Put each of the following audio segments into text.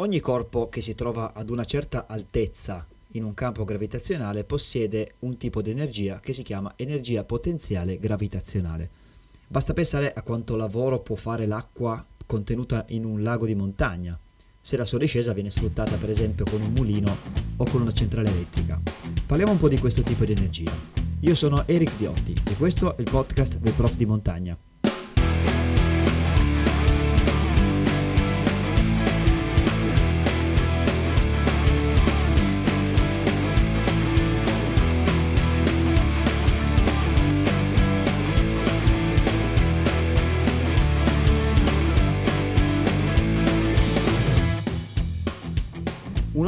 Ogni corpo che si trova ad una certa altezza in un campo gravitazionale possiede un tipo di energia che si chiama energia potenziale gravitazionale. Basta pensare a quanto lavoro può fare l'acqua contenuta in un lago di montagna, se la sua discesa viene sfruttata per esempio con un mulino o con una centrale elettrica. Parliamo un po' di questo tipo di energia. Io sono Eric Diotti e questo è il podcast del prof di montagna.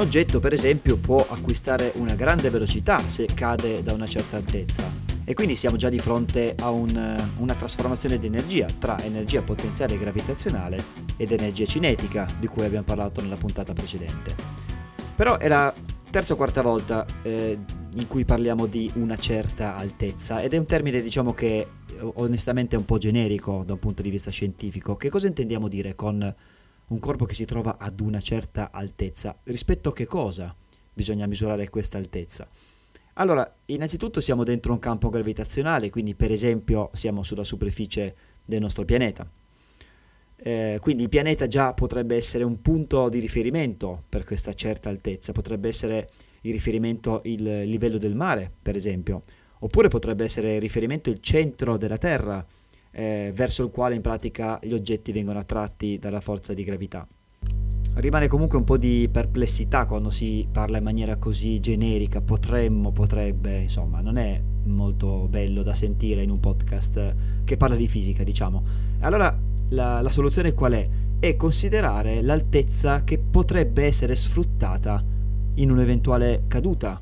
Un oggetto per esempio può acquistare una grande velocità se cade da una certa altezza e quindi siamo già di fronte a un, una trasformazione di energia tra energia potenziale gravitazionale ed energia cinetica di cui abbiamo parlato nella puntata precedente. Però è la terza o quarta volta eh, in cui parliamo di una certa altezza ed è un termine diciamo che onestamente è un po' generico da un punto di vista scientifico. Che cosa intendiamo dire con un corpo che si trova ad una certa altezza. Rispetto a che cosa bisogna misurare questa altezza? Allora, innanzitutto siamo dentro un campo gravitazionale, quindi per esempio siamo sulla superficie del nostro pianeta. Eh, quindi il pianeta già potrebbe essere un punto di riferimento per questa certa altezza, potrebbe essere il riferimento il livello del mare, per esempio, oppure potrebbe essere il riferimento il centro della Terra, eh, verso il quale in pratica gli oggetti vengono attratti dalla forza di gravità. Rimane comunque un po' di perplessità quando si parla in maniera così generica, potremmo, potrebbe, insomma, non è molto bello da sentire in un podcast che parla di fisica, diciamo. Allora la, la soluzione qual è? È considerare l'altezza che potrebbe essere sfruttata in un'eventuale caduta,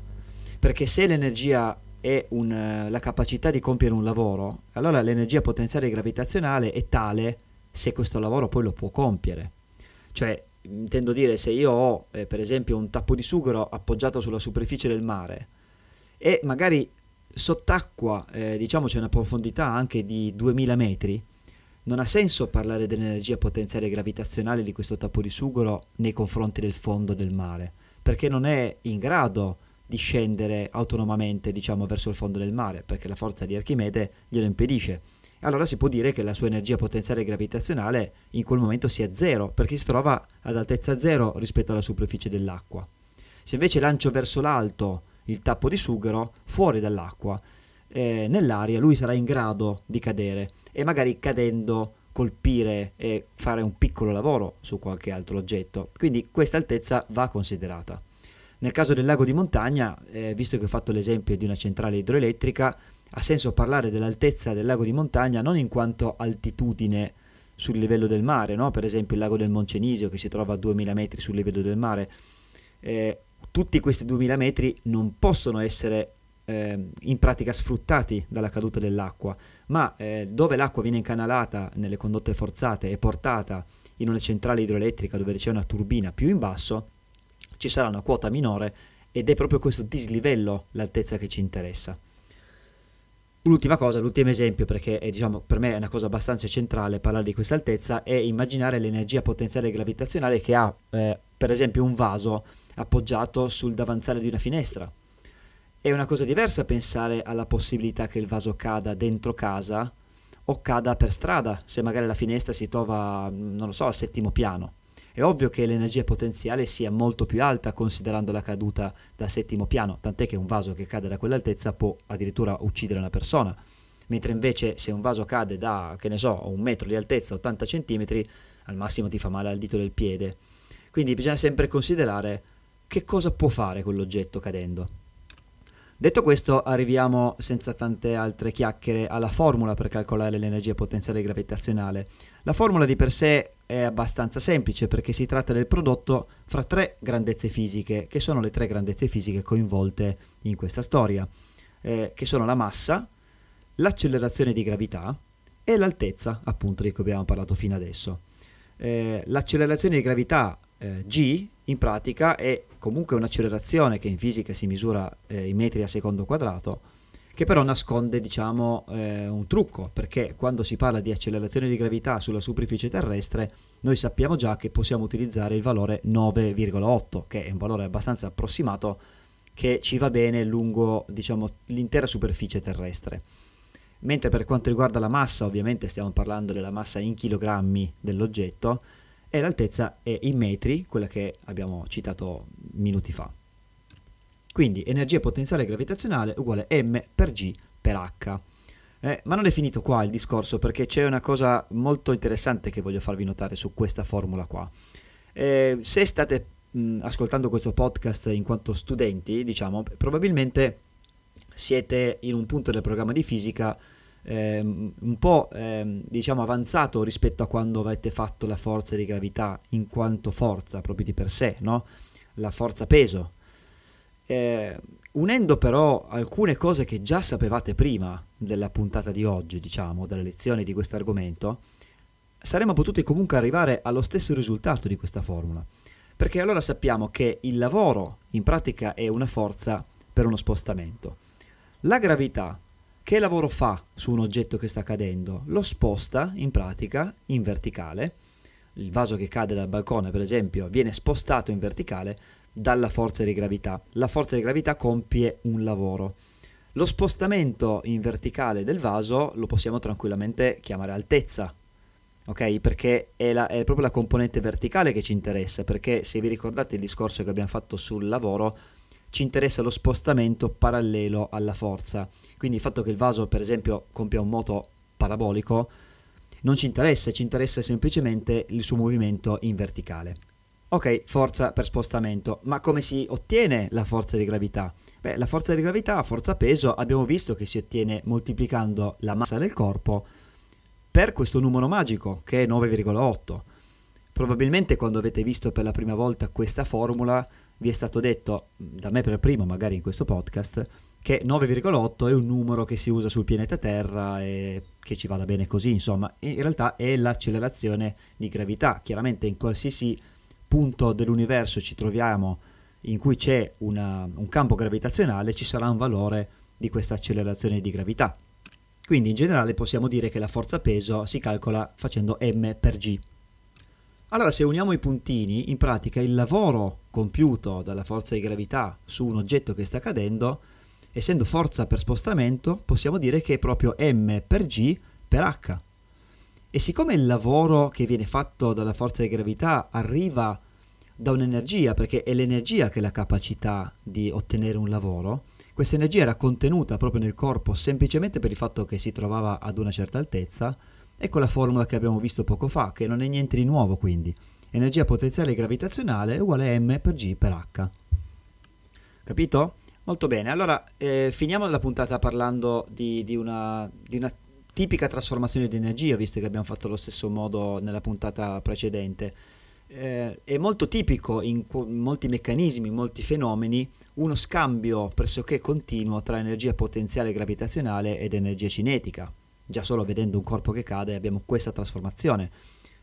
perché se l'energia e un, eh, la capacità di compiere un lavoro, allora l'energia potenziale gravitazionale è tale se questo lavoro poi lo può compiere. Cioè, intendo dire, se io ho eh, per esempio un tappo di sughero appoggiato sulla superficie del mare e magari sott'acqua, eh, diciamo c'è una profondità anche di 2000 metri, non ha senso parlare dell'energia potenziale gravitazionale di questo tappo di sughero nei confronti del fondo del mare, perché non è in grado di scendere autonomamente diciamo verso il fondo del mare perché la forza di Archimede glielo impedisce. Allora si può dire che la sua energia potenziale gravitazionale in quel momento sia zero perché si trova ad altezza zero rispetto alla superficie dell'acqua. Se invece lancio verso l'alto il tappo di sughero fuori dall'acqua eh, nell'aria lui sarà in grado di cadere e magari cadendo colpire e fare un piccolo lavoro su qualche altro oggetto. Quindi questa altezza va considerata nel caso del lago di montagna, eh, visto che ho fatto l'esempio di una centrale idroelettrica, ha senso parlare dell'altezza del lago di montagna non in quanto altitudine sul livello del mare, no? per esempio il lago del Moncenisio che si trova a 2000 metri sul livello del mare. Eh, tutti questi 2000 metri non possono essere eh, in pratica sfruttati dalla caduta dell'acqua, ma eh, dove l'acqua viene incanalata nelle condotte forzate e portata in una centrale idroelettrica dove c'è una turbina più in basso, ci sarà una quota minore ed è proprio questo dislivello l'altezza che ci interessa. L'ultima cosa, l'ultimo esempio, perché è, diciamo, per me è una cosa abbastanza centrale parlare di questa altezza, è immaginare l'energia potenziale gravitazionale che ha, eh, per esempio, un vaso appoggiato sul davanzale di una finestra. È una cosa diversa pensare alla possibilità che il vaso cada dentro casa o cada per strada, se magari la finestra si trova, non lo so, al settimo piano. È ovvio che l'energia potenziale sia molto più alta considerando la caduta da settimo piano, tant'è che un vaso che cade da quell'altezza può addirittura uccidere una persona, mentre invece se un vaso cade da, che ne so, un metro di altezza, 80 cm, al massimo ti fa male al dito del piede. Quindi bisogna sempre considerare che cosa può fare quell'oggetto cadendo. Detto questo, arriviamo senza tante altre chiacchiere alla formula per calcolare l'energia potenziale gravitazionale. La formula di per sé è abbastanza semplice perché si tratta del prodotto fra tre grandezze fisiche, che sono le tre grandezze fisiche coinvolte in questa storia, eh, che sono la massa, l'accelerazione di gravità e l'altezza, appunto, di cui abbiamo parlato fino adesso. Eh, l'accelerazione di gravità eh, g in pratica è comunque un'accelerazione che in fisica si misura eh, in metri a secondo quadrato che però nasconde diciamo eh, un trucco, perché quando si parla di accelerazione di gravità sulla superficie terrestre, noi sappiamo già che possiamo utilizzare il valore 9,8, che è un valore abbastanza approssimato che ci va bene lungo diciamo, l'intera superficie terrestre. Mentre per quanto riguarda la massa, ovviamente stiamo parlando della massa in chilogrammi dell'oggetto, e l'altezza è in metri, quella che abbiamo citato minuti fa. Quindi energia potenziale gravitazionale uguale m per g per h. Eh, ma non è finito qua il discorso perché c'è una cosa molto interessante che voglio farvi notare su questa formula qua. Eh, se state mh, ascoltando questo podcast in quanto studenti, diciamo, probabilmente siete in un punto del programma di fisica eh, un po' eh, diciamo avanzato rispetto a quando avete fatto la forza di gravità in quanto forza proprio di per sé, no? la forza peso. Eh, unendo però alcune cose che già sapevate prima della puntata di oggi, diciamo, delle lezioni di questo argomento, saremmo potuti comunque arrivare allo stesso risultato di questa formula. Perché allora sappiamo che il lavoro in pratica è una forza per uno spostamento. La gravità che lavoro fa su un oggetto che sta cadendo? Lo sposta in pratica in verticale. Il vaso che cade dal balcone, per esempio, viene spostato in verticale dalla forza di gravità. La forza di gravità compie un lavoro. Lo spostamento in verticale del vaso lo possiamo tranquillamente chiamare altezza, ok? Perché è, la, è, proprio la componente verticale che ci interessa, perché se vi ricordate il discorso che abbiamo fatto sul lavoro, ci interessa lo spostamento parallelo alla forza. Quindi il fatto che il vaso, per esempio, compia un moto parabolico non ci interessa, ci interessa semplicemente il suo movimento in verticale. Ok, forza per spostamento, ma come si ottiene la forza di gravità? Beh, la forza di gravità, forza peso, abbiamo visto che si ottiene moltiplicando la massa del corpo per questo numero magico che è 9,8. Probabilmente quando avete visto per la prima volta questa formula vi è stato detto, da me per primo magari in questo podcast, che 9,8 è un numero che si usa sul pianeta Terra e che ci vada bene così, insomma, in realtà è l'accelerazione di gravità. Chiaramente in qualsiasi punto dell'universo ci troviamo in cui c'è una, un campo gravitazionale, ci sarà un valore di questa accelerazione di gravità. Quindi in generale possiamo dire che la forza peso si calcola facendo m per g. Allora se uniamo i puntini, in pratica il lavoro compiuto dalla forza di gravità su un oggetto che sta cadendo essendo forza per spostamento, possiamo dire che è proprio m per g per h. E siccome il lavoro che viene fatto dalla forza di gravità arriva da un'energia, perché è l'energia che ha la capacità di ottenere un lavoro, questa energia era contenuta proprio nel corpo semplicemente per il fatto che si trovava ad una certa altezza, ecco la formula che abbiamo visto poco fa, che non è niente di nuovo quindi. Energia potenziale gravitazionale è uguale a m per g per h. Capito? Molto bene, allora eh, finiamo la puntata parlando di, di, una, di, una, tipica trasformazione di energia, visto che abbiamo fatto lo stesso modo nella puntata precedente. Eh, è molto tipico in, in molti meccanismi, in molti fenomeni, uno scambio pressoché continuo tra energia potenziale gravitazionale ed energia cinetica. Già solo vedendo un corpo che cade abbiamo questa trasformazione.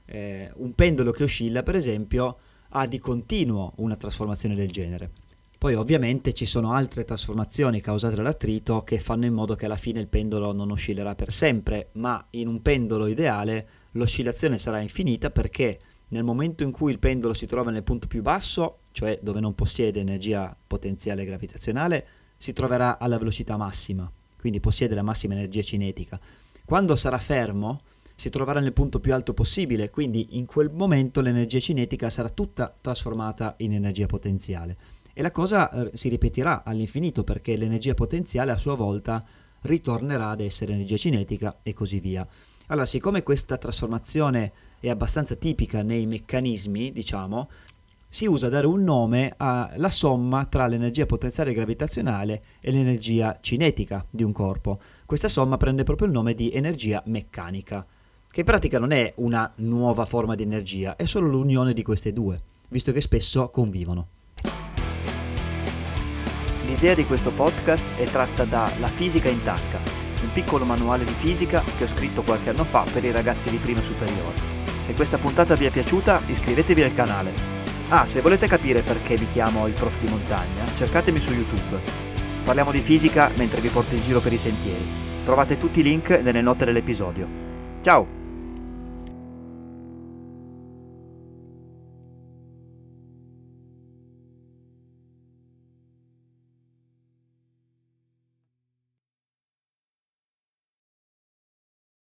Eh, un pendolo che oscilla, per esempio, ha di continuo una trasformazione del genere. Poi ovviamente ci sono altre trasformazioni causate dall'attrito che fanno in modo che alla fine il pendolo non oscillerà per sempre, ma in un pendolo ideale l'oscillazione sarà infinita perché nel momento in cui il pendolo si trova nel punto più basso, cioè dove non possiede energia potenziale gravitazionale, si troverà alla velocità massima, quindi possiede la massima energia cinetica. Quando sarà fermo, si troverà nel punto più alto possibile, quindi in quel momento l'energia cinetica sarà tutta trasformata in energia potenziale. E la cosa eh, si ripeterà all'infinito perché l'energia potenziale a sua volta ritornerà ad essere energia cinetica e così via. Allora, siccome questa trasformazione è abbastanza tipica nei meccanismi, diciamo, si usa dare un nome alla somma tra l'energia potenziale gravitazionale e l'energia cinetica di un corpo. Questa somma prende proprio il nome di energia meccanica, che in pratica non è una nuova forma di energia, è solo l'unione di queste due, visto che spesso convivono. L'idea di questo podcast è tratta da La fisica in tasca, un piccolo manuale di fisica che ho scritto qualche anno fa per i ragazzi di prima superiore. Se questa puntata vi è piaciuta, iscrivetevi al canale. Ah, se volete capire perché vi chiamo il prof di montagna, cercatemi su YouTube. Parliamo di fisica mentre vi porto in giro per i sentieri. Trovate tutti i link nelle note dell'episodio. Ciao!